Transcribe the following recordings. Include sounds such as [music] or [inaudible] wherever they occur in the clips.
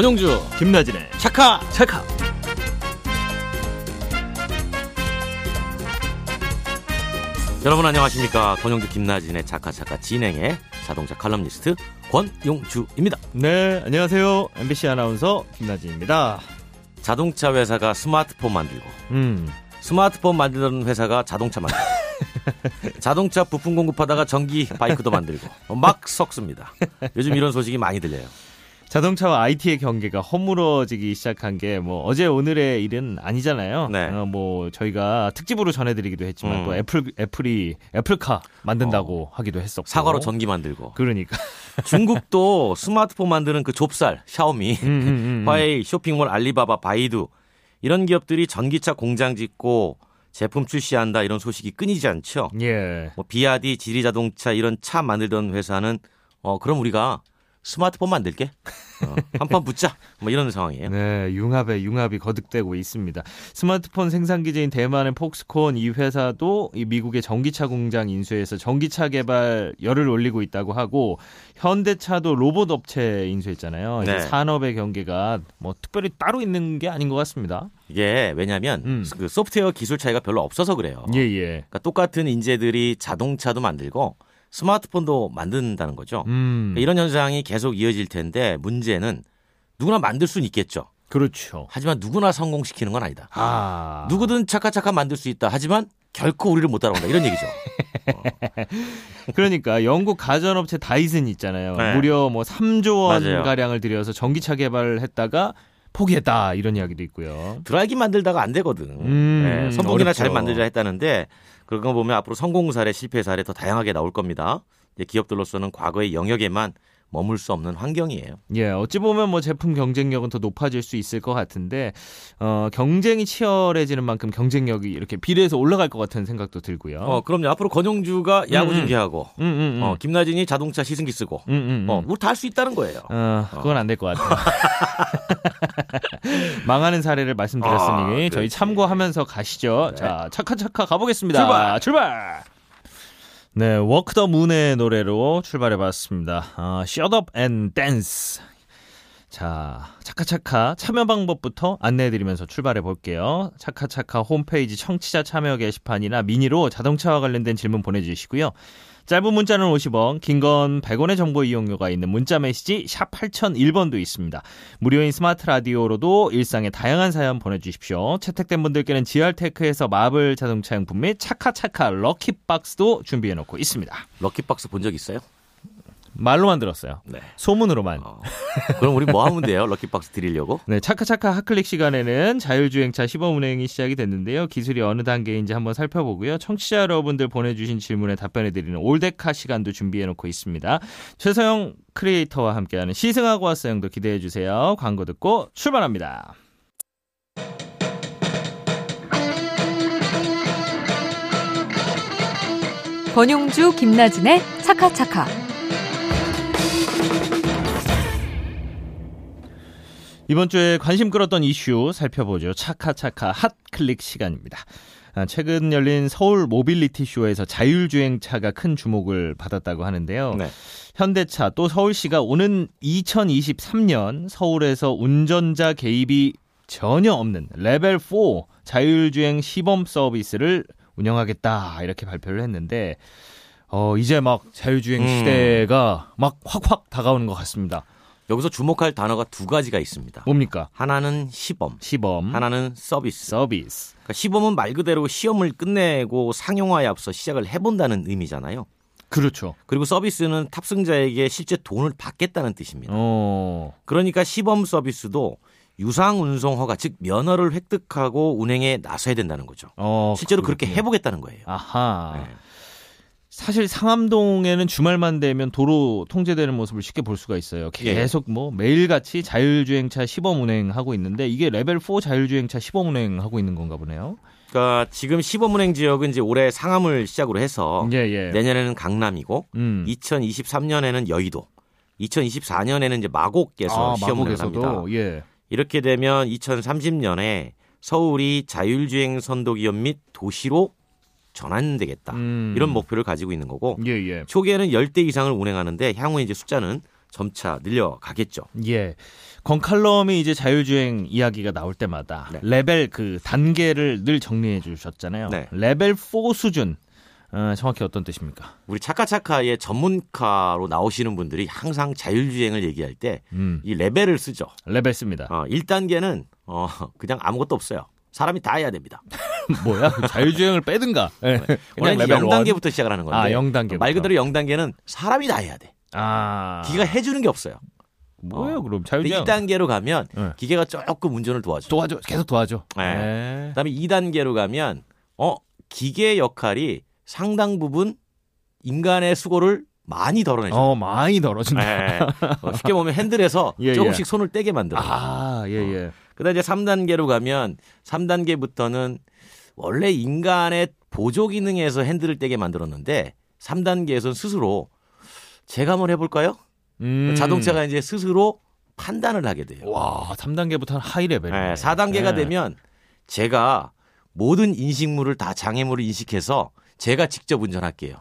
권영주 김나진의 차카. 찰카. 여러분 안녕하십니까? 권영주 김나진의 차카 차카 진행의 자동차 칼럼니스트 권용주입니다. 네 안녕하세요. MBC 아나운서 김나진입니다. 자동차 회사가 스마트폰 만들고 음. 스마트폰 만드는 회사가 자동차 만들고 [laughs] 자동차 부품 공급하다가 전기 바이크도 만들고 막 섞습니다. 요즘 이런 소식이 많이 들려요 자동차와 IT의 경계가 허물어지기 시작한 게 뭐 어제 오늘의 일은 아니잖아요. 네. 어, 뭐 저희가 특집으로 전해드리기도 했지만 음. 또 애플 애플이 애플카 만든다고 하기도 했었고 사과로 전기 만들고 그러니까 [laughs] 중국도 스마트폰 만드는 그 좁쌀 샤오미 음, 음, 음. 화웨이 쇼핑몰 알리바바 바이두 이런 기업들이 전기차 공장 짓고 제품 출시한다 이런 소식이 끊이지 않죠. 예 뭐 비아디, 지리자동차 이런 차 만들던 회사는 어 그럼 우리가 스마트폰 만들게 어, 한판 붙자 뭐 이런 상황이에요. 네, 융합에 융합이 거듭되고 있습니다. 스마트폰 생산 기지인 대만의 폭스콘 이 회사도 이 미국의 전기차 공장 인수해서 전기차 개발 열을 올리고 있다고 하고 현대차도 로봇 업체 인수했잖아요. 네. 산업의 경계가 뭐 특별히 따로 있는 게 아닌 것 같습니다. 이게 왜냐하면 음. 그 소프트웨어 기술 차이가 별로 없어서 그래요. 예, 예. 그러니까 똑같은 인재들이 자동차도 만들고 스마트폰도 만든다는 거죠. 음, 그러니까 이런 현상이 계속 이어질 텐데 문제는 누구나 만들 수는 있겠죠. 그렇죠. 하지만 누구나 성공시키는 건 아니다. 아, 누구든 차카차카 만들 수 있다. 하지만 결코 우리를 못 따라온다. 이런 얘기죠. [laughs] 그러니까 영국 가전업체 다이슨 있잖아요. 네. 무려 뭐 3조 원 맞아요. 가량을 들여서 전기차 개발을 했다가 포기했다 이런 이야기도 있고요. 드라이기 만들다가 안 되거든. 음, 네, 선봉이나 잘 어렵죠. 만들자 했다는데 그런 거 보면 앞으로 성공 사례, 실패 사례 더 다양하게 나올 겁니다. 이제 기업들로서는 과거의 영역에만 머물 수 없는 환경이에요. 예, 어찌 보면 뭐 제품 경쟁력은 더 높아질 수 있을 것 같은데 어, 경쟁이 치열해지는 만큼 경쟁력이 이렇게 비례해서 올라갈 것 같은 생각도 들고요. 어, 그럼요. 앞으로 권영주가 야구 음, 음. 중계하고, 음, 음, 음. 어, 김나진이 자동차 시승기 쓰고. 어, 우리 다 할 수 있다는 거예요. 어, 그건 안 될 것 같아요. [laughs] 망하는 사례를 말씀드렸으니 아, 저희. 참고하면서 가시죠. 네. 자, 차카차카 가보겠습니다. 출발! 출발! 네, Walk the Moon의 노래로 출발해봤습니다. 어, Shut Up and Dance. 자, 차카차카 참여 방법부터 안내해드리면서 출발해 볼게요. 차카차카 홈페이지 청취자 참여 게시판이나 미니로 자동차와 관련된 질문 보내주시고요. 짧은 문자는 50원, 긴 건 100원의 정보 이용료가 있는 문자 메시지 샵 8001번도 있습니다. 무료인 스마트 라디오로도 일상의 다양한 사연 보내주십시오. 채택된 분들께는 GR테크에서 마블 자동차 용품 및 차카차카 lucky box도 준비해놓고 있습니다. 럭키박스 본 적 있어요? 말로만 들었어요. 네. 소문으로만. 어, 그럼 우리 뭐 하면 돼요? 럭키박스 드리려고? 네, 차카차카 핫클릭 시간에는 자율주행차 시범 운행이 시작이 됐는데요. 기술이 어느 단계인지 한번 살펴보고요. 청취자 여러분들 보내주신 질문에 답변해드리는 올데카 시간도 준비해놓고 있습니다. 최서영 크리에이터와 함께하는 시승하고 왔어요도 기대해주세요. 광고 듣고 출발합니다. 권용주 김나진의 차카차카. 이번 주에 관심 끌었던 이슈 살펴보죠. 차카차카 hot click 시간입니다. 아, 최근 열린 서울 모빌리티 쇼에서 자율주행차가 큰 주목을 받았다고 하는데요. 네. 현대차 또 서울시가 오는 2023년 서울에서 운전자 개입이 전혀 없는 레벨 4 자율주행 시범 서비스를 운영하겠다 이렇게 발표를 했는데 어 이제 막 자율주행 음. 시대가 막 확확 다가오는 것 같습니다. 여기서 주목할 단어가 두 가지가 있습니다. 뭡니까? 하나는 시범, 시범, 하나는 서비스. 서비스. 그러니까 시범은 말 그대로 시험을 끝내고 상용화에 앞서 시작을 해본다는 의미잖아요. 그렇죠. 그리고 서비스는 탑승자에게 실제 돈을 받겠다는 뜻입니다. 어, 그러니까 시범 서비스도 유상 운송 허가 즉 면허를 획득하고 운행에 나서야 된다는 거죠. 어 실제로 그렇게 그렇군요. 해보겠다는 거예요. 아하. 네. 사실 상암동에는 주말만 되면 도로 통제되는 모습을 쉽게 볼 수가 있어요. 예. 계속 뭐 매일같이 자율주행차 시범 운행하고 있는데 이게 레벨 4 자율주행차 시범 운행하고 있는 건가 보네요. 그러니까 지금 시범 운행 지역은 이제 올해 상암을 시작으로 해서 예, 예. 내년에는 강남이고 음. 2023년에는 여의도, 2024년에는 이제 마곡에서 아, 시험 운행을 합니다. 예. 이렇게 되면 2030년에 서울이 자율주행 선도 기업 및 도시로 전환되겠다. 음. 이런 목표를 가지고 있는 거고 예, 예. 초기에는 10대 이상을 운행하는데 향후 이제 숫자는 점차 늘려가겠죠. 예. 권칼럼이 이제 자율주행 이야기가 나올 때마다 네. 레벨 그 단계를 늘 정리해 주셨잖아요. 네. 레벨 4 수준. 어, 정확히 어떤 뜻입니까? 우리 차카차카의 전문가로 나오시는 분들이 항상 자율주행을 얘기할 때이 음, 레벨을 쓰죠. 레벨 씁니다. 어, 1단계는 어, 그냥 아무것도 없어요. 사람이 다 해야 됩니다. [laughs] 뭐야? 자율주행을 빼든가. 예. [laughs] 그냥 원래 레벨 0단계부터 시작을 하는 건데 아, 0단계. 말 그대로 0단계는 사람이 다 해야 돼. 아. 기계가 해 주는 게 없어요. 뭐예요, 어. 그럼 자율주행? 2단계로 가면 네. 기계가 조금 운전을 도와줘. 도와줘. 계속 도와줘. 네. 네. 그다음에 2단계로 가면 어 기계 역할이 상당 부분 인간의 수고를 많이 덜어내죠. 어, 많이 덜어진다. 네. 어, 쉽게 보면 핸들에서 [laughs] 예, 조금씩 손을 떼게 만들어. 아, 예, 예. 그다음 이제 3단계로 가면 3단계부터는 원래 인간의 보조 기능에서 핸들을 떼게 만들었는데 3단계에서는 스스로 제가 한번 해볼까요? 음. 자동차가 이제 스스로 판단을 하게 돼요. 와, 3단계부터는 high level. 네, 4단계가 되면 제가 모든 인식물을 다 장애물을 인식해서 제가 직접 운전할게요.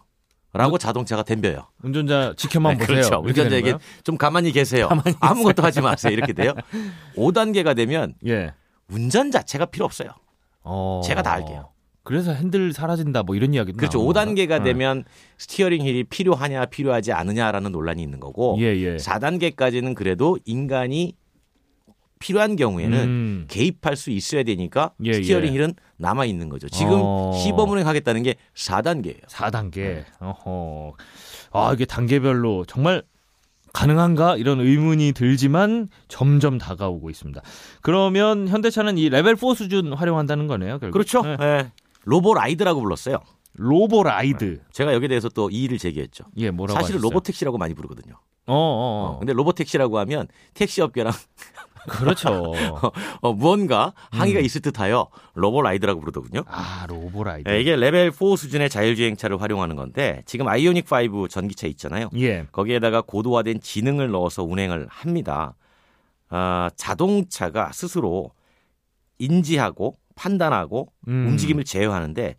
라고 자동차가 덤벼요. 운전자 지켜만 네, 보세요. 그렇죠. 운전자에게? 좀 가만히 계세요. 아무것도 하지 마세요. 이렇게 돼요. [laughs] 5단계가 되면 예. 운전 자체가 필요 없어요. 어. 제가 다 알게요. 그래서 핸들 사라진다 뭐 이런 이야기도 그렇죠. 나오는 5단계가 건가? 되면 steering wheel이 필요하냐 필요하지 않느냐라는 논란이 있는 거고 예, 예. 4단계까지는 그래도 인간이 필요한 경우에는 음. 개입할 수 있어야 되니까 예, steering 예. wheel은 남아 있는 거죠. 지금 어. 시범 운행하겠다는 게 4단계예요. 4단계. 어허. 아, 이게 단계별로 정말 가능한가? 이런 의문이 들지만 점점 다가오고 있습니다. 그러면 현대차는 이 레벨 4 수준 활용한다는 거네요, 결국. 그렇죠. 네. 예. Robo Ride라고 불렀어요. Robo Ride. 제가 여기에 대해서 또 이의를 제기했죠. 예, 뭐라고 사실은 하셨어요? robo 택시라고 많이 부르거든요. 어, 어, 어. 근데 robotaxi라고 하면 택시 업계랑 [laughs] 그렇죠. 어, 무언가 항의가 음. 있을 듯하여 RoboRide라고 부르더군요. 아, RoboRide. 예, 이게 레벨 4 수준의 자율주행차를 활용하는 건데 지금 IONIQ 5 전기차 있잖아요. 예. 거기에다가 고도화된 지능을 넣어서 운행을 합니다. 아, 자동차가 스스로 인지하고 판단하고 음. 움직임을 제어하는데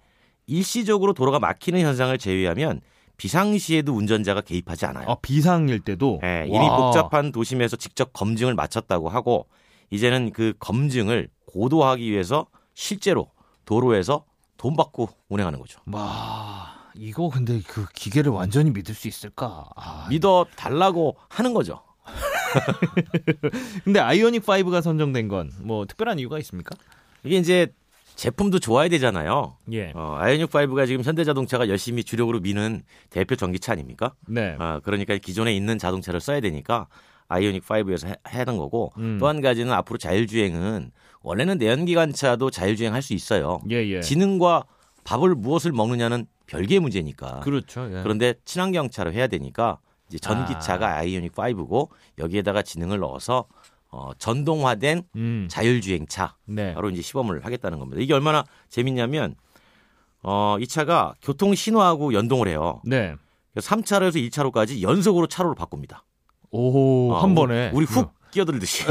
일시적으로 도로가 막히는 현상을 제외하면 비상시에도 운전자가 개입하지 않아요. 아, 비상일 때도 예, 이미 와. 복잡한 도심에서 직접 검증을 마쳤다고 하고 이제는 그 검증을 고도화하기 위해서 실제로 도로에서 돈 받고 운행하는 거죠. 와, 이거 근데 그 기계를 완전히 믿을 수 있을까? 아, 믿어 달라고 하는 거죠. [laughs] 근데 아이오닉 5가 선정된 건 뭐 특별한 이유가 있습니까? 이게 이제 제품도 좋아야 되잖아요. 예. 어, 아이오닉 5가 지금 현대자동차가 열심히 주력으로 미는 대표 전기차 아닙니까? 네. 아, 그러니까 기존에 있는 자동차를 써야 되니까 아이오닉 5에서 하는 거고 음. 또한 가지는 앞으로 자율주행은 원래는 내연기관차도 자율주행 할 수 있어요. 예, 예. 지능과 밥을 무엇을 먹느냐는 별개의 문제니까. 그렇죠. 예. 그런데 친환경차로 해야 되니까 이제 전기차가 아. 이오닉 5고 여기에다가 지능을 넣어서 어, 전동화된 음. 자율주행차 네. 바로 이제 시범을 하겠다는 겁니다. 이게 얼마나 재밌냐면 어, 이 차가 교통 신호하고 연동을 해요. 네. 3차로에서 1차로까지 연속으로 차로를 바꿉니다. 오, 어, 한 번에. 우리 훅 어, 끼어들듯이.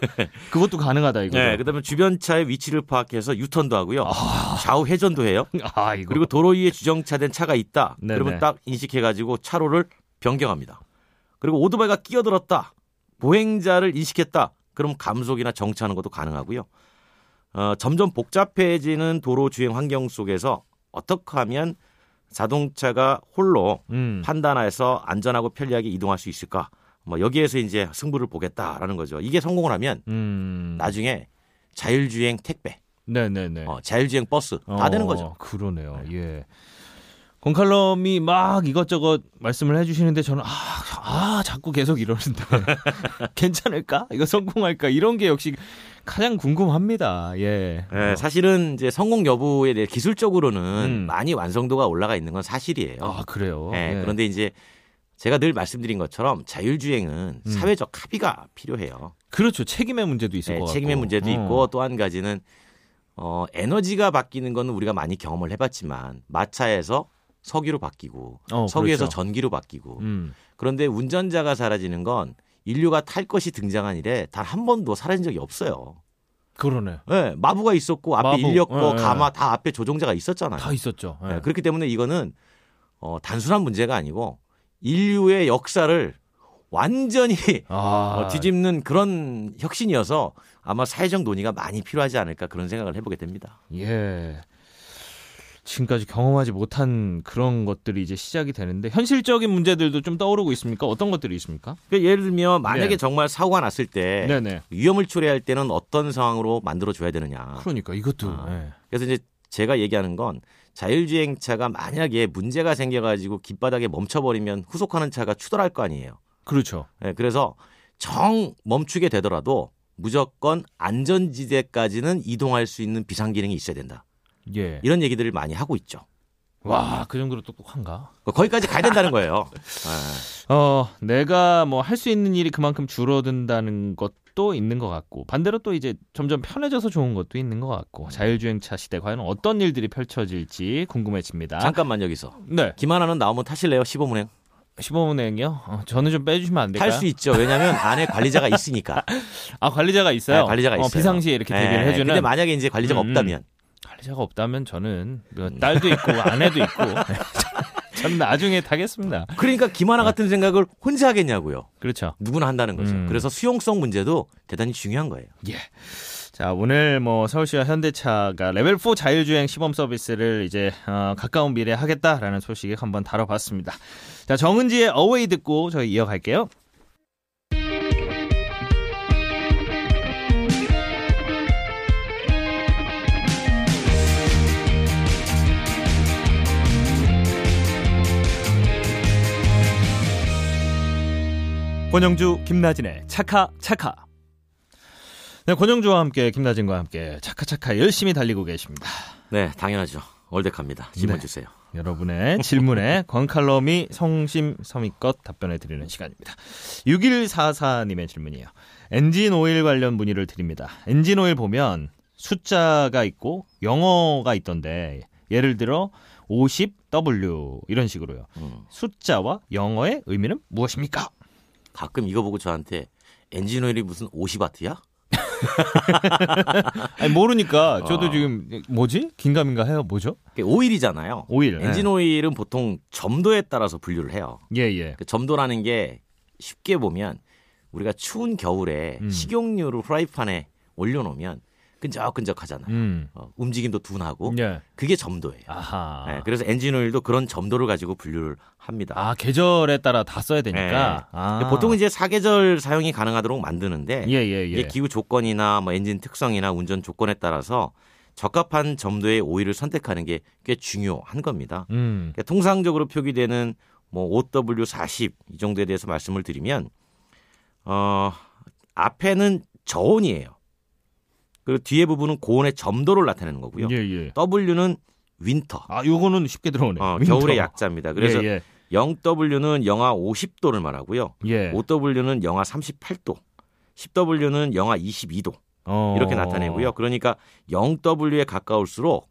[laughs] 그것도 가능하다 이거. 네, 그다음에 주변 차의 위치를 파악해서 유턴도 하고요. 좌우 회전도 해요. 아, 이거. 그리고 도로 위에 주정차된 차가 있다. 네네. 그러면 딱 인식해 가지고 차로를 변경합니다. 그리고 오토바이가 끼어들었다. 보행자를 인식했다. 그럼 감속이나 정차하는 것도 가능하고요. 어, 점점 복잡해지는 도로 주행 환경 속에서 어떻게 하면 자동차가 홀로 음. 판단해서 안전하고 편리하게 이동할 수 있을까? 뭐 여기에서 이제 승부를 보겠다라는 거죠. 이게 성공을 하면 음. 나중에 자율주행 택배, 네, 네, 네. 어, 자율주행 버스 다 되는 거죠. 그러네요. 예. 권칼럼이 막 이것저것 말씀을 해주시는데 저는 아, 아 자꾸 계속 이러는데 [laughs] 괜찮을까? 이거 성공할까? 이런 게 역시 가장 궁금합니다. 예. 예, 사실은 이제 성공 여부에 대해 기술적으로는 음. 많이 완성도가 올라가 있는 건 사실이에요. 아 그래요. 예, 예. 그런데 이제 제가 늘 말씀드린 것처럼 자율주행은 음. 사회적 합의가 필요해요. 그렇죠. 책임의 문제도 있을 예, 것. 책임의 문제도 어. 있고 또 한 가지는 어, 에너지가 바뀌는 거는 우리가 많이 경험을 해봤지만 마차에서 석유로 바뀌고 어, 석유에서 그렇죠. 전기로 바뀌고 음. 그런데 운전자가 사라지는 건 인류가 탈 것이 등장한 이래 단 한 번도 사라진 적이 없어요. 그러네. 예, 마부가 있었고 앞에 마부. 인력거, 예, 예. 가마 다 앞에 조종자가 있었잖아요. 다 있었죠. 예. 예, 그렇기 때문에 이거는 어, 단순한 문제가 아니고 인류의 역사를 완전히 아, 어, 뒤집는 그런 혁신이어서 아마 사회적 논의가 많이 필요하지 않을까 그런 생각을 해보게 됩니다. 예. 지금까지 경험하지 못한 그런 것들이 이제 시작이 되는데 현실적인 문제들도 좀 떠오르고 있습니까? 어떤 것들이 있습니까? 그러니까 예를 들면 만약에 네. 정말 사고가 났을 때 네네. 위험을 초래할 때는 어떤 상황으로 만들어 줘야 되느냐. 그러니까 이것도 아. 예. 그래서 이제 제가 얘기하는 건 자율주행차가 만약에 문제가 생겨가지고 길바닥에 멈춰버리면 후속하는 차가 추돌할 거 아니에요. 그렇죠. 예, 그래서 정 멈추게 되더라도 무조건 안전지대까지는 이동할 수 있는 비상 기능이 있어야 된다. 예. 이런 얘기들을 많이 하고 있죠. 와, 그 정도로 똑똑한가? 거기까지 가야 된다는 거예요. [laughs] 예. 어, 내가 뭐 할 수 있는 일이 그만큼 줄어든다는 것도 있는 것 같고 반대로 또 이제 점점 편해져서 좋은 것도 있는 것 같고 자율주행차 시대 과연 어떤 일들이 펼쳐질지 궁금해집니다. 잠깐만 여기서 네, 김하나는 나오면 타실래요? 시범운행? 시범운행이요. 어, 저는 좀 빼주시면 안 될까요? 탈수 있죠. 왜냐하면 안에 관리자가 있으니까. [laughs] 아 관리자가 있어요. 네, 관리자가 어, 있어요. 비상시에 이렇게 대기를 예, 해주는. 근데 만약에 이제 관리자가 음, 음. 없다면 관리자가 없다면 저는 뭐 딸도 있고 아내도 있고 [laughs] [laughs] 저는 나중에 타겠습니다. 그러니까 김하나 같은 생각을 혼자 하겠냐고요. 그렇죠. 누구나 한다는 거죠. 음. 그래서 수용성 문제도 대단히 중요한 거예요. 예. 자, 오늘 뭐 서울시와 현대차가 레벨 4 자율주행 시범 서비스를 이제 어, 가까운 미래에 하겠다라는 소식에 한번 다뤄봤습니다. 자, 정은지의 어웨이 듣고 저희 이어갈게요. 권영주, 김나진의 차카 차카. 네, 권영주와 함께 김나진과 함께 차카차카 열심히 달리고 계십니다. 네, 당연하죠. 월드컵입니다. 질문 네. 주세요. 여러분의 질문에 [laughs] 권칼럼이 성심성의껏 답변해 드리는 시간입니다. 6144님의 질문이에요. 엔진 오일 관련 문의를 드립니다. 엔진 오일 보면 숫자가 있고 영어가 있던데 예를 들어 50W 이런 식으로요. 음. 숫자와 영어의 의미는 무엇입니까? 가끔 이거 보고 저한테 엔진 오일이 무슨 50와트야? [laughs] 아니 모르니까 저도 어. 지금 뭐지? 긴가민가 해요. 뭐죠? 오일이잖아요. 오일. 엔진 오일은 보통 점도에 따라서 분류를 해요. 예, 예. 그 점도라는 게 쉽게 보면 우리가 추운 겨울에 음. 식용유를 프라이팬에 올려놓으면 끈적끈적하잖아요. 음. 어, 움직임도 둔하고 예. 그게 점도예요. 아하. 네, 그래서 엔진 오일도 그런 점도를 가지고 분류를 합니다. 아 계절에 따라 다 써야 되니까. 아. 네. 보통 이제 사계절 사용이 가능하도록 만드는데 예예예. 이게 기후 조건이나 뭐 엔진 특성이나 운전 조건에 따라서 적합한 점도의 오일을 선택하는 게 꽤 중요한 겁니다. 음. 그러니까 통상적으로 표기되는 뭐 0W40 이 정도에 대해서 말씀을 드리면 어 앞에는 저온이에요. 그리고 뒤에 부분은 고온의 점도를 나타내는 거고요. 예 예. W는 winter. 아 요거는 쉽게 들어오네. 어. 겨울의 약자입니다. 그래서 예, 0W는 영하 50도를 말하고요. 예. 예. 5W는 영하 38도, 10W는 영하 22도 어. 이렇게 나타내고요. 그러니까 0W에 가까울수록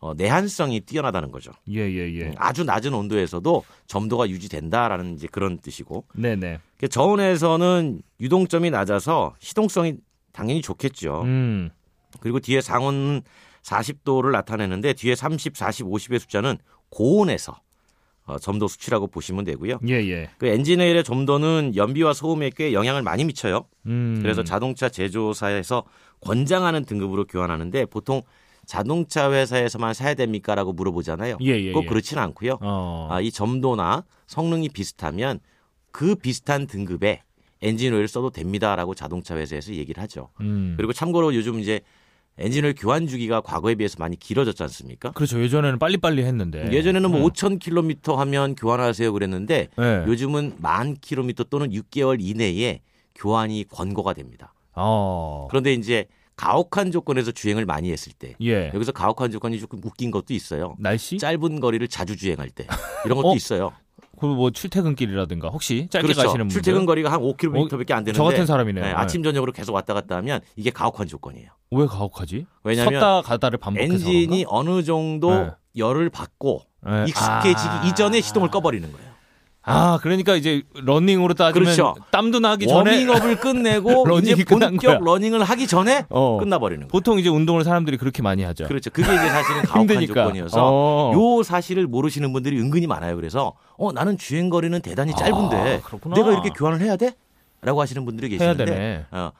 어, 내한성이 뛰어나다는 거죠. 예 예 예. 아주 낮은 온도에서도 점도가 유지된다라는 이제 그런 뜻이고 네네. 그 저온에서는 유동점이 낮아서 시동성이 당연히 좋겠죠. 음. 그리고 뒤에 상온은 40도를 나타내는데 뒤에 30, 40, 50의 숫자는 고온에서 어, 점도 수치라고 보시면 되고요. 예 예. 그 엔진 오일의 점도는 연비와 소음에 꽤 영향을 많이 미쳐요. 음. 그래서 자동차 제조사에서 권장하는 등급으로 교환하는데 보통 자동차 회사에서만 사야 됩니까라고 물어보잖아요. 예 예. 꼭 그렇지는 않고요. 어. 아, 이 점도나 성능이 비슷하면 그 비슷한 등급의 엔진 오일을 써도 됩니다라고 자동차 회사에서 얘기를 하죠. 음. 그리고 참고로 요즘 이제 엔진 오일 교환 주기가 과거에 비해서 많이 길어졌지 않습니까? 그렇죠. 예전에는 빨리빨리 했는데. 예전에는 뭐 음. 5,000km 하면 교환하세요 그랬는데 예. 요즘은 만 킬로미터 또는 6개월 이내에 교환이 권고가 됩니다. 어. 그런데 이제 가혹한 조건에서 주행을 많이 했을 때 예. 여기서 가혹한 조건이 조금 웃긴 것도 있어요. 날씨? 짧은 거리를 자주 주행할 때 [laughs] 이런 것도 어? 있어요. 그뭐 출퇴근길이라든가 혹시 짧게 그렇죠. 가시는 분들 출퇴근 거리가 한 5km밖에 안 되는데 저 같은 사람이네요. 네, 아침 저녁으로 계속 왔다 갔다 하면 이게 가혹한 조건이에요. 왜 가혹하지? 왜냐하면 섰다 가다를 반복해서 엔진이 어느 정도 네. 열을 받고 그런가? 네. 익숙해지기 아. 이전에 시동을 꺼버리는 거예요. 아, 그러니까 이제 러닝으로 따지면 그렇죠. 땀도 나기 전에 워밍업을 끝내고 [laughs] 러닝이 이제. 본격 러닝을 하기 전에 어. 끝나버리는 거예요. 보통 이제 운동을 사람들이 그렇게 많이 하죠. 그렇죠. 그게 이제 사실은 [laughs] 가혹한 힘드니까. 조건이어서 어. 요 사실을 모르시는 분들이 은근히 많아요. 그래서 어 나는 주행 거리는 대단히 짧은데 아. 내가 이렇게 교환을 해야 돼? 라고 하시는 분들이 계시는데. 어,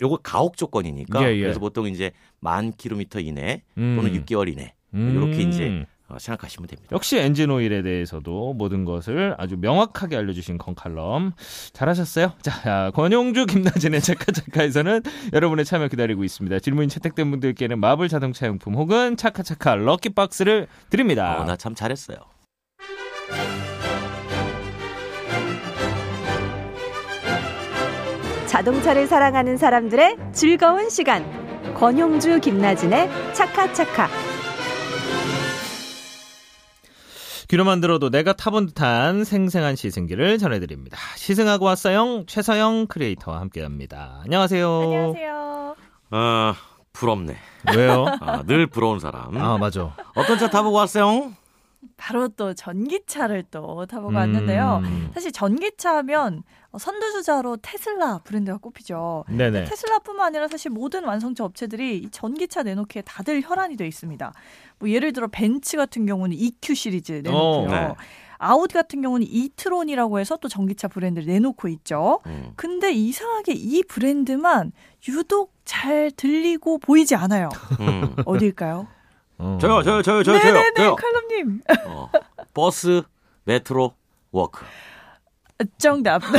요거 가혹 조건이니까 예, 예. 그래서 보통 이제 만 킬로미터 이내 음. 또는 6개월 이내 음. 이렇게 이제 어, 생각하시면 됩니다. 역시 엔진 오일에 대해서도 모든 것을 아주 명확하게 알려주신 건칼럼 잘하셨어요. 자, 권용주 김나진의 차카차카에서는 여러분의 참여 기다리고 있습니다. 질문이 채택된 분들께는 마블 자동차 용품 혹은 차카차카 럭키 박스를 드립니다. 어, 나 참 잘했어요. 자동차를 사랑하는 사람들의 즐거운 시간. 권용주 김나진의 차카차카. 귀로만 들어도 내가 타본 듯한 생생한 시승기를 전해드립니다. 시승하고 왔어요. 최서영 크리에이터와 함께합니다. 안녕하세요. 안녕하세요. 아 부럽네. 왜요? 아, 늘 부러운 사람. 아 맞아. 어떤 차 타보고 왔어요? 바로 또 전기차를 또 타보고 왔는데요. 음. 사실 전기차하면 선두주자로 테슬라 브랜드가 꼽히죠. 네네. 테슬라뿐만 아니라 사실 모든 완성차 업체들이 이 전기차 내놓기에 다들 혈안이 돼 있습니다. 뭐 예를 들어 벤츠 같은 경우는 EQ 시리즈 내놓고요. 어, 네. 아우디 같은 경우는 e-tron이라고 해서 또 전기차 브랜드를 내놓고 있죠. 음. 근데 이상하게 이 브랜드만 유독 잘 들리고 보이지 않아요. 음. [laughs] 어딜까요? 어. 저요, 저요, 저요, 저요, 저요. 네네네, 저요. 칼럼님. 어, bus, metro, walk. 정답. [laughs]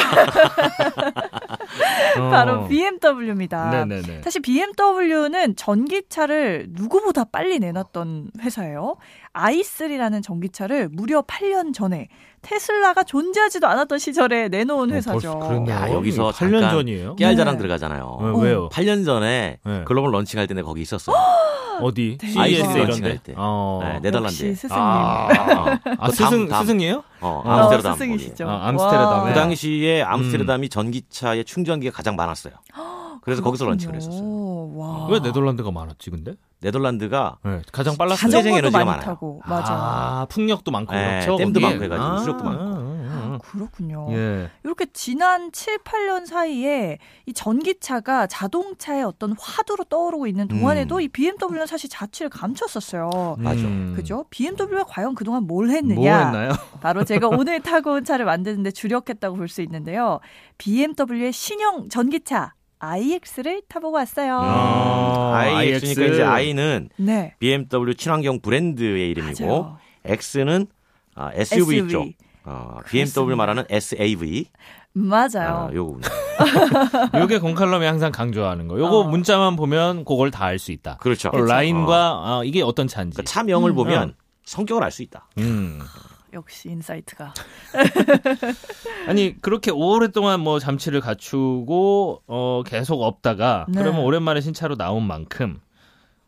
[laughs] 어. 바로 BMW입니다. 네네네. 사실 BMW는 전기차를 누구보다 빨리 내놨던 회사예요. i3라는 전기차를 무려 8년 전에 테슬라가 존재하지도 않았던 시절에 내놓은 회사죠. 어, 벌써 그랬네요. 야, 여기서 8년 잠깐 전이에요? 깨알 자랑 네. 들어가잖아요. 네, 왜요? 8년 전에 네. global launching할 때 내가 거기 있었어요. [gasps] 어디? 대박. CES 이런데. 때. 어. 네, 네덜란드에. 역시 스승님. 아, 어, 아그 스승 다음. 스승이에요? 어, 어, 암스테르담. 스승이시죠. 아, 암스테르담에. 거기. 그 당시에 암스테르담이 전기차의 충전기가 가장 많았어요. 그래서 거기서 그렇군요. launching을 했었어요. 와. 왜 네덜란드가 많았지 근데? 네덜란드가 네, 가장 빨랐어요. 자전거 자전거도 에너지가 많아요. 타고 맞아. 아, 풍력도 많고 네, 그렇죠. 댐도 거기에. 많고 해가지고 수력도 많고. 아, 그렇군요. 예. 이렇게 지난 7, 8년 사이에 이 전기차가 자동차의 어떤 화두로 떠오르고 있는 동안에도 음. 이 BMW는 사실 자취를 감췄었어요. 맞아. 음. 그죠? BMW가 과연 그동안 뭘 했느냐? 뭐 했나요? [laughs] 바로 제가 오늘 타고 온 차를 만드는데 주력했다고 볼 수 있는데요. BMW의 신형 전기차 iX를 타보고 왔어요. 아, iX니까 iX. 이제 i는 네. BMW 친환경 브랜드의 이름이고 맞아요. X는 아, SUV, SUV. 쪽. 어, 그렇습니다. BMW 말하는 SAV. 맞아요. 아, 요거 [laughs] 요게 공칼럼이 항상 강조하는 거. 요거 어. 문자만 보면 그걸 다 알 수 있다. 그렇죠. 어, 라인과 아, 이게 어떤 차인지. 그러니까 차명을 음. 보면 어. 성격을 알 수 있다. 음. 역시 insight가. [laughs] 아니 그렇게 오랫동안 뭐 자취를 감추고 어 계속 없다가 네. 그러면 오랜만에 신차로 나온 만큼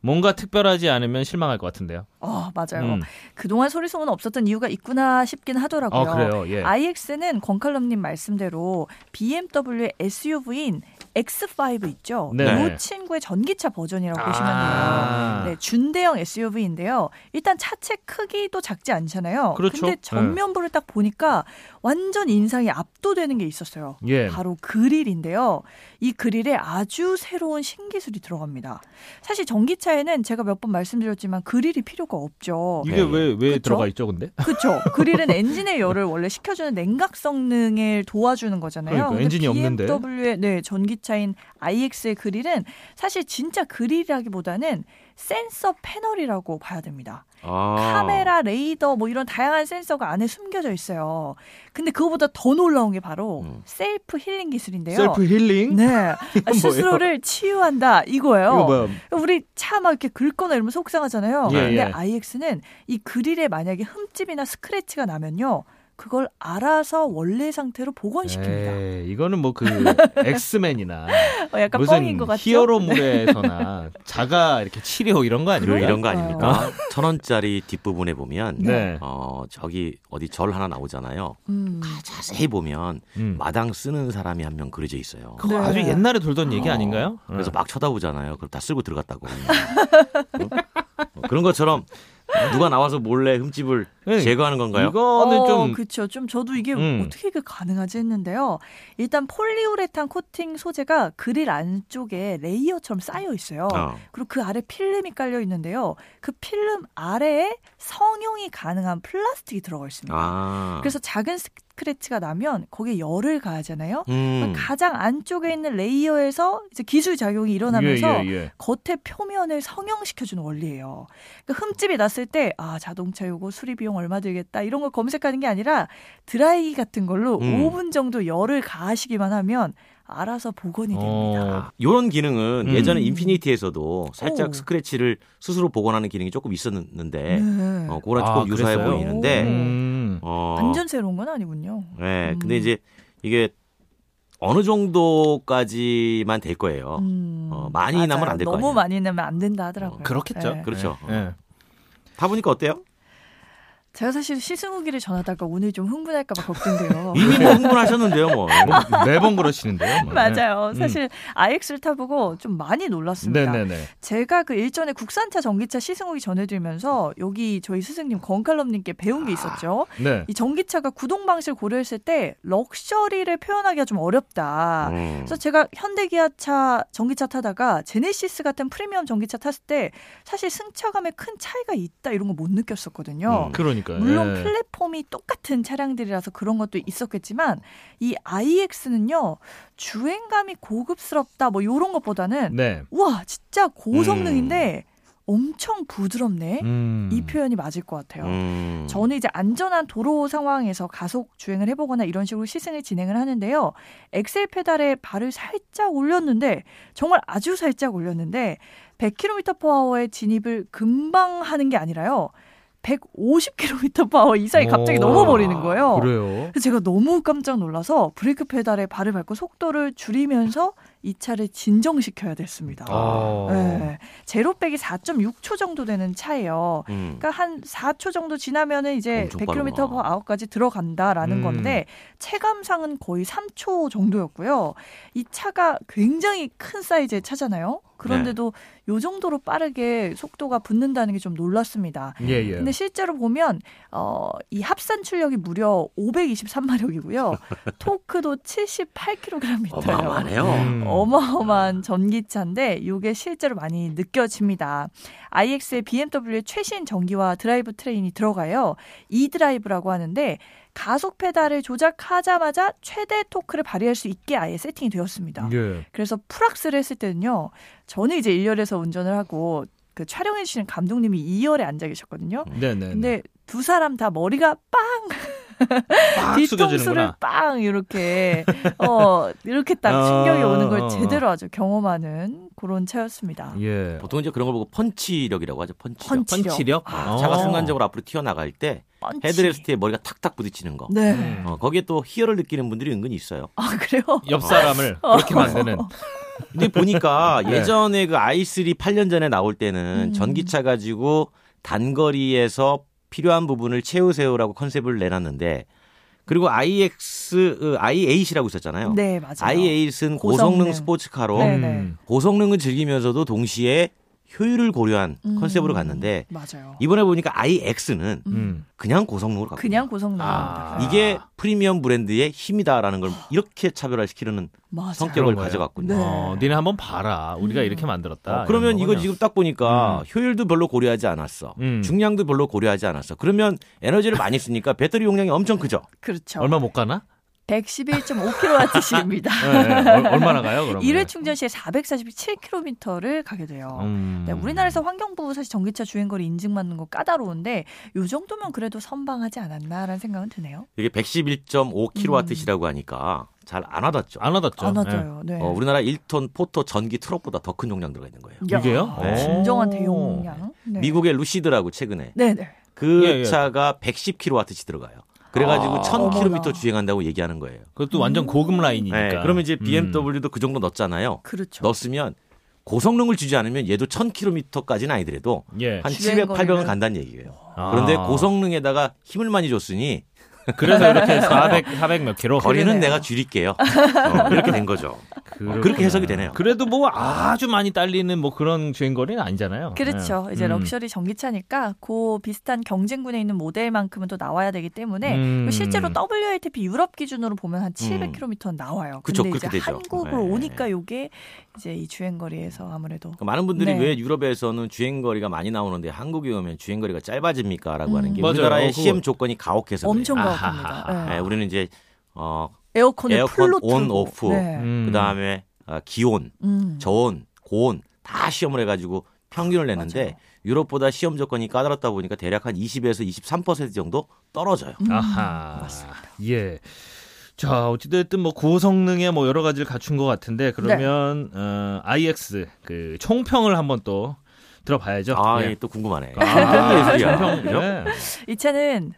뭔가 특별하지 않으면 실망할 것 같은데요. 어, 맞아요. 음. 그동안 소리소문 없었던 이유가 있구나 싶긴 하더라고요. 어 그래요. 예. iX는 권칼럼님 말씀대로 BMW의 SUV인 X5 있죠. 네. 이 친구의 전기차 버전이라고 아. 보시면 돼요. 네, 준대형 SUV인데요. 일단 차체 크기도 작지 않잖아요. 그렇죠. 근데 전면부를 딱 보니까 완전 인상이 압도되는 게 있었어요. 예. 바로 그릴인데요. 이 그릴에 아주 새로운 신기술이 들어갑니다. 사실 전기차에는 제가 몇 번 말씀드렸지만 그릴이 필요가 없죠. 이게 네. 왜왜 그쵸? 들어가 있죠, 근데? 그렇죠. [laughs] 그릴은 엔진의 열을 원래 식혀주는 냉각 성능을 도와주는 거잖아요. 그러니까, 엔진이 없는데. BMW의 네, 전기 차인 iX의 그릴은 사실 진짜 그릴이라기보다는 센서 패널이라고 봐야 됩니다. 아. 카메라, 레이더 뭐 이런 다양한 센서가 안에 숨겨져 있어요. 근데 그거보다 더 놀라운 게 바로 음. self healing 기술인데요. self healing? 네. [laughs] 아? 스스로를 치유한다 이거예요. 우리 차 막 이렇게 긁거나 이러면 속상하잖아요. 예, 근데 예. iX는 이 그릴에 만약에 흠집이나 스크래치가 나면요. 그걸 알아서 원래 상태로 복원시킵니다. 에이, 이거는 뭐 그 [laughs] X-Men이나 어, 약간 무슨 뻥인 것 같죠? 히어로물에서나 [laughs] 자가 이렇게 치료 이런 거 아니에요? 이런 거. 아닙니까? 천 원짜리 뒷부분에 보면 네. 어 저기 어디 절 하나 나오잖아요. 음. 자세히 보면 음. 마당 쓰는 사람이 한 명 그려져 있어요. 그거 네. 아주 옛날에 돌던 얘기 어, 아닌가요? 그래서 네. 막 쳐다보잖아요. 그럼 다 쓸고 들어갔다고. [laughs] 어? 어, 그런 것처럼 누가 나와서 몰래 흠집을 네. 제거하는 건가요? 이거는 어, 좀 그렇죠. 좀 저도 이게 음. 어떻게 이게 가능하지 했는데요. 일단 폴리우레탄 코팅 소재가 그릴 안쪽에 layer처럼 쌓여 있어요. 어. 그리고 그 아래 필름이 깔려 있는데요. 그 필름 아래에 성형이 가능한 플라스틱이 들어가 있습니다. 아. 그래서 작은 스크래치가 나면 거기에 열을 가하잖아요. 음. 가장 안쪽에 있는 layer에서 이제 기술 작용이 일어나면서 예, 예, 예. 겉의 표면을 성형시켜주는 원리예요. 그러니까 흠집이 났을 때 아 자동차 요거 수리 비용 얼마 들겠다 이런 걸 검색하는 게 아니라 드라이기 같은 걸로 음. 5분 정도 열을 가하시기만 하면 알아서 복원이 됩니다. 이런 기능은 음. 예전에 인피니티에서도 살짝 오. 스크래치를 스스로 복원하는 기능이 조금 있었는데 네. 어, 그거랑 아, 조금 유사해 그랬어요? 보이는데 음. 어, 완전 새로운 건 아니군요. 네, 음. 근데 이제 이게 어느 정도까지만 될 거예요. 음, 어, 많이 맞아요. 나면 안 될거 너무 아니에요. 많이 나면 안 된다 하더라고요. 어, 그렇겠죠. 네. 그렇죠. 예, 예. 다 보니까 어때요? 제가 사실 시승후기를 전하다가 오늘 좀 흥분할까봐 걱정돼요. [laughs] 이미 뭐 흥분하셨는데요, 뭐. 뭐 [laughs] 매번 그러시는데요. 뭐. 맞아요. 음. 사실 IX를 타보고 좀 많이 놀랐습니다. 네, 네, 네. 제가 그 일전에 국산차 전기차 시승후기 전해드리면서 여기 저희 스승님 건칼럼님께 배운 게 있었죠. 네. 이 전기차가 구동 방식을 고려했을 때 럭셔리를 표현하기가 좀 어렵다. 음. 그래서 제가 현대기아차 전기차 타다가 제네시스 같은 프리미엄 전기차 탔을 때 사실 승차감에 큰 차이가 있다 이런 거 못 느꼈었거든요. 음. 그러니 까. 물론 예. 플랫폼이 똑같은 차량들이라서 그런 것도 있었겠지만 이 iX는요 주행감이 고급스럽다 뭐 이런 것보다는 네. 우와 진짜 고성능인데 엄청 부드럽네 음. 이 표현이 맞을 것 같아요. 음. 저는 이제 안전한 도로 상황에서 가속 주행을 해보거나 이런 식으로 시승을 진행을 하는데요. 엑셀 페달에 발을 살짝 올렸는데 정말 아주 살짝 올렸는데 100km/h의 진입을 금방 하는 게 아니라요. 150km/h 이상이 갑자기 오. 넘어버리는 거예요. 그래요. 그래서 제가 너무 깜짝 놀라서 브레이크 페달에 발을 밟고 속도를 줄이면서 이 차를 진정시켜야 됐습니다. 아. 네. 제로백이 4.6초 정도 되는 차예요. 음. 그러니까 한 4초 정도 지나면은 이제 엄청 100km 빠르구나. 아웃까지 들어간다라는 음. 건데 체감상은 거의 3초 정도였고요. 이 차가 굉장히 큰 사이즈의 차잖아요. 그런데도 네. 요 정도로 빠르게 속도가 붙는다는 게 좀 놀랐습니다. 예, 예. 근데 실제로 보면 어, 이 합산 출력이 무려 523마력이고요. [laughs] 토크도 78kg이에요. 어마어마하네요. 음. 어마어마한 전기차인데 이게 실제로 많이 느껴집니다. iX에 BMW의 최신 전기화 drivetrain이 들어가요. eDrive라고 하는데 가속 페달을 조작하자마자 최대 토크를 발휘할 수 있게 아예 세팅이 되었습니다. 예. 그래서 풀악셀을 했을 때는요. 저는 이제 1열에서 운전을 하고 그 촬영해 주시는 감독님이 2열에 앉아 계셨거든요. 네, 네. 근데 두 사람 다 머리가 빵막 뒤통수를. 빵 이렇게 어 [laughs] 이렇게 딱 어, 충격이 오는 걸 어, 어. 제대로 아주 경험하는 그런 차였습니다. 예. 보통 이제 그런 걸 보고 펀치력이라고 하죠. 펀치력. 펀치력. 펀치력? 아, 어. 차가 순간적으로 앞으로 튀어나갈 때 펀치. 헤드레스트에 머리가 탁탁 부딪히는 거. 네. 음. 어, 거기에 또 희열을 느끼는 분들이 은근히 있어요. 아 그래요? 옆 사람을 그렇게 만드는. [laughs] 근데 보니까 네. 예전에 그 i3 8년 전에 나올 때는 음. 전기차 가지고 단거리에서 필요한 부분을 채우세요라고 컨셉을 내놨는데 그리고 iX, 어, i8이라고 있었잖아요. 네 맞아요. i8은 고성능, 고성능. 스포츠카로 네, 네. 음. 고성능을 즐기면서도 동시에 효율을 고려한 음. 컨셉으로 갔는데 맞아요. 이번에 보니까 iX는 음. 그냥 고성능으로 갔고 그냥 고성능. 아. 이게 프리미엄 브랜드의 힘이다라는 걸 이렇게 차별화시키는 맞아요. 성격을. 가져갔군요. 네. 어, 니네 한번 봐라. 우리가 음. 이렇게 만들었다. 어, 그러면 이거. 지금 딱 보니까 음. 효율도 별로 고려하지 않았어. 음. 중량도 별로 고려하지 않았어. 그러면 에너지를 많이 쓰니까 배터리 용량이 엄청 크죠. 그렇죠. 얼마 못 가나? 111.5kWh입니다. [laughs] 네, 네. 얼- 얼마나 가요, 그러면? 1회 충전 시에 447km를 가게 돼요. 음. 네, 우리나라에서 환경부 사실 전기차 주행거리 인증받는 거 까다로운데 요 정도면 그래도 선방하지 않았나라는 생각은 드네요. 이게 111.5kWh라고 하니까 잘안 와닿죠. 안 와닿죠. 안 와줘요. 네. 어, 우리나라 1톤 포터 전기 트럭보다 더 큰 용량 들어가 있는 거예요. 야, 이게요? 네. 진정한 오. 대용량. 네. 미국의 루시드라고 최근에 네네. 그 예, 예. 차가 110kWh 들어가요. 그래가지고 아. 1000km 어머나. 주행한다고 얘기하는 거예요. 그것도 완전 고급 라인이니까. 네, 그러면 이제 음. BMW도 그 정도 넣었잖아요. 그렇죠. 넣었으면 고성능을 주지 않으면 얘도 1000km까지는 아니더라도 예. 한 주행 700, 800은 거리는? 간다는 얘기예요. 아. 그런데 고성능에다가 힘을 많이 줬으니 그래서 [laughs] 이렇게 400, 400 몇 킬로. 거리는 그러네요. 내가 줄일게요. 어, [laughs] 이렇게 된 거죠. 그렇구나. 그렇게 해석이 되네요. 그래도 뭐 아주 많이 딸리는 뭐 그런 주행거리는 아니잖아요. 그렇죠. 네. 이제 음. 럭셔리 전기차니까 그 비슷한 경쟁군에 있는 모델만큼은 또 나와야 되기 때문에 음. 실제로 WLTP 유럽 기준으로 보면 한 700km는 나와요. 음. 그쵸, 근데 그렇게 이제 되죠. 한국으로 네. 오니까 요게 이제 이 주행거리에서 아무래도 그러니까 많은 분들이 네. 왜 유럽에서는 주행거리가 많이 나오는데 한국에 오면 주행거리가 짧아집니까라고 음. 하는 게 맞아요. 우리나라의 시험 조건이 가혹해서 엄청 그래요. 아하하. 네. 네, 우리는 이제 어, 에어컨을 에어컨 풀로 온, 틀고. 오프. 네. 음. 그다음에 어, 기온, 음. 저온, 고온 다 시험을 해 가지고 평균을 냈는데 맞아요. 유럽보다 시험 조건이 까다롭다 보니까 대략 한 20에서 23% 정도 떨어져요. 음. 아하. 예. 자, 어찌됐든 뭐 고성능의 뭐 여러 가지를 갖춘 것 같은데 그러면 네. 어, IX 그 총평을 한번 또 들어봐야죠. 아, 예. 예, 또 궁금하네. 아, [laughs] 예술이야. 총평. 그죠? 네. 이 차는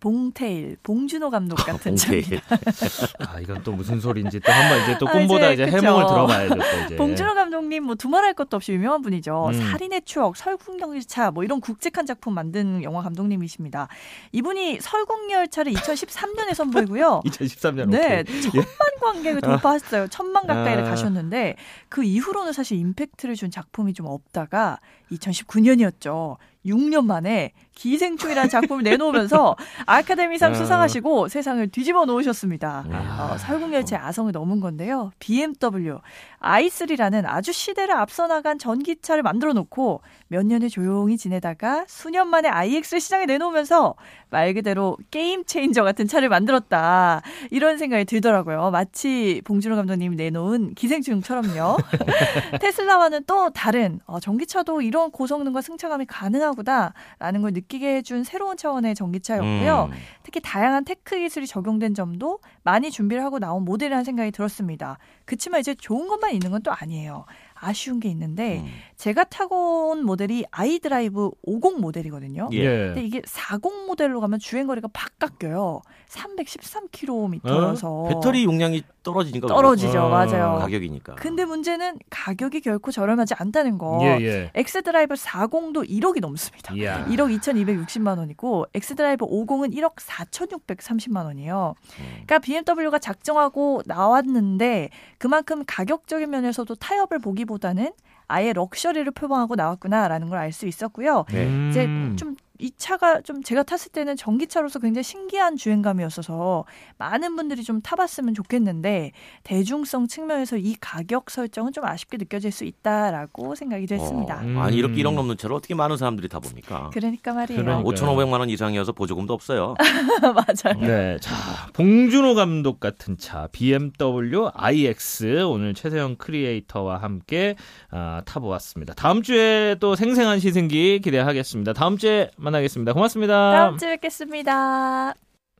봉테일, 봉준호 감독 같은 차. 봉테일. [laughs] 아, 이건 또 무슨 소리인지 또 한번 이제 또 아, 꿈보다 이제 이제 그쵸. 해몽을 들어봐야죠, 또 이제. 봉준호 감독님 뭐 두말할 것도 없이 유명한 분이죠. 음. 살인의 추억, 설국열차 뭐 이런 굵직한 작품 만든 영화 감독님이십니다. 이분이 설국열차를 2013년에 선보이고요. [laughs] 2013년 네, 오케이. 천만 관객을 돌파했어요. 천만 가까이를 아. 가셨는데 그 이후로는 사실 임팩트를 준 작품이 좀 없다가 2019년이었죠. 6년 만에 기생충이라는 작품을 내놓으면서 [laughs] 아카데미상 아. 수상하시고 세상을 뒤집어 놓으셨습니다. 아. 어, 설국열차의 아성을 넘은 건데요. BMW i3라는 아주 시대를 앞서 나간 전기차를 만들어 놓고 몇 년을 조용히 지내다가 수년 만에 iX를 시장에 내놓으면서 말 그대로 게임 체인저 같은 차를 만들었다. 이런 생각이 들더라고요. 마치 봉준호 감독님이 내놓은 기생충처럼요. [laughs] 테슬라와는 또 다른 어, 전기차도 이런 고성능과 승차감이 가능하구나라는 걸 느끼 게 해준 새로운 차원의 전기차였고요. 음. 특히 다양한 테크 기술이 적용된 점도 많이 준비를 하고 나온 모델이라는 생각이 들었습니다. 그치만 이제 좋은 것만 있는 건 또 아니에요. 아쉬운 게 있는데 음. 제가 타고 온 모델이 iDrive 50 모델이거든요. 예. 근데 이게 40 모델로 가면 주행거리가 팍 깎여요. 313km라서 배터리 용량이 떨어지니까 떨어지죠. 어, 맞아요. 가격이니까. 근데 문제는 가격이 결코 저렴하지 않다는 거. 예, 예. xDrive 40도 1억이 넘습니다. 이야. 1억 2,260만 원이고 xDrive 50은 1억 4,630만 원이에요. 음. 그러니까 BMW가 작정하고 나왔는데 그만큼 가격적인 면에서도 타협을 보기보다는 아예 럭셔리를 표방하고 나왔구나라는 걸 알 수 있었고요. 네. 이제 음. 좀 이 차가 좀 제가 탔을 때는 전기차로서 굉장히 신기한 주행감이었어서 많은 분들이 좀 타봤으면 좋겠는데 대중성 측면에서 이 가격 설정은 좀 아쉽게 느껴질 수 있다라고 생각이 됐습니다. 어, 음. 아니 이렇게 1억 넘는 차를 어떻게 많은 사람들이 타 봅니까? 그러니까 말이에요. 그러니까요. 5,500만 원 이상이어서 보조금도 없어요. [laughs] 맞아요. 네, 자 봉준호 감독 같은 차 BMW iX 오늘 최세영 크리에이터와 함께 아, 타보았습니다. 다음 주에 또 생생한 시승기 기대하겠습니다. 다음 주에 만나겠습니다. 고맙습니다. 다음 주에 뵙겠습니다.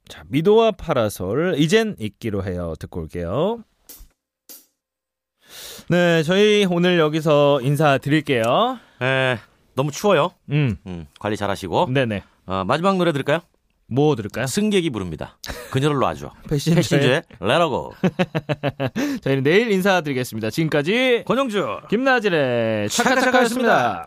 자 미도와 파라솔 이젠 잊기로 해요. 듣고 올게요. 네, 저희 오늘 여기서 인사드릴게요. 에, 너무 추워요. 음, 음, 관리 잘하시고 네네. 어, 마지막 노래 들을까요? 뭐 들을까요? 승객이 부릅니다. 그녀를 놔줘. 패신저의 패신저의 레라고. 저희는 내일 인사드리겠습니다. 지금까지 권영주. 김나질의 차카차카였습니다.